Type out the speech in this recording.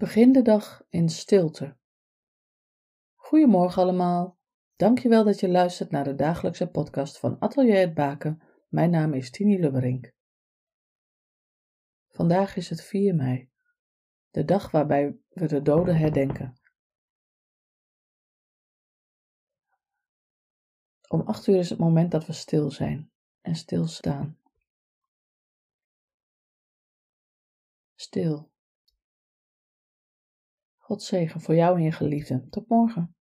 Begin de dag in stilte. Goedemorgen allemaal. Dankjewel dat je luistert naar de dagelijkse podcast van Atelier het Baken. Mijn naam is Tini Lubberink. Vandaag is het 4 mei, de dag waarbij we de doden herdenken. Om 8 uur is het moment dat we stil zijn en stilstaan. Stil. God zegen voor jou en je geliefden. Tot morgen.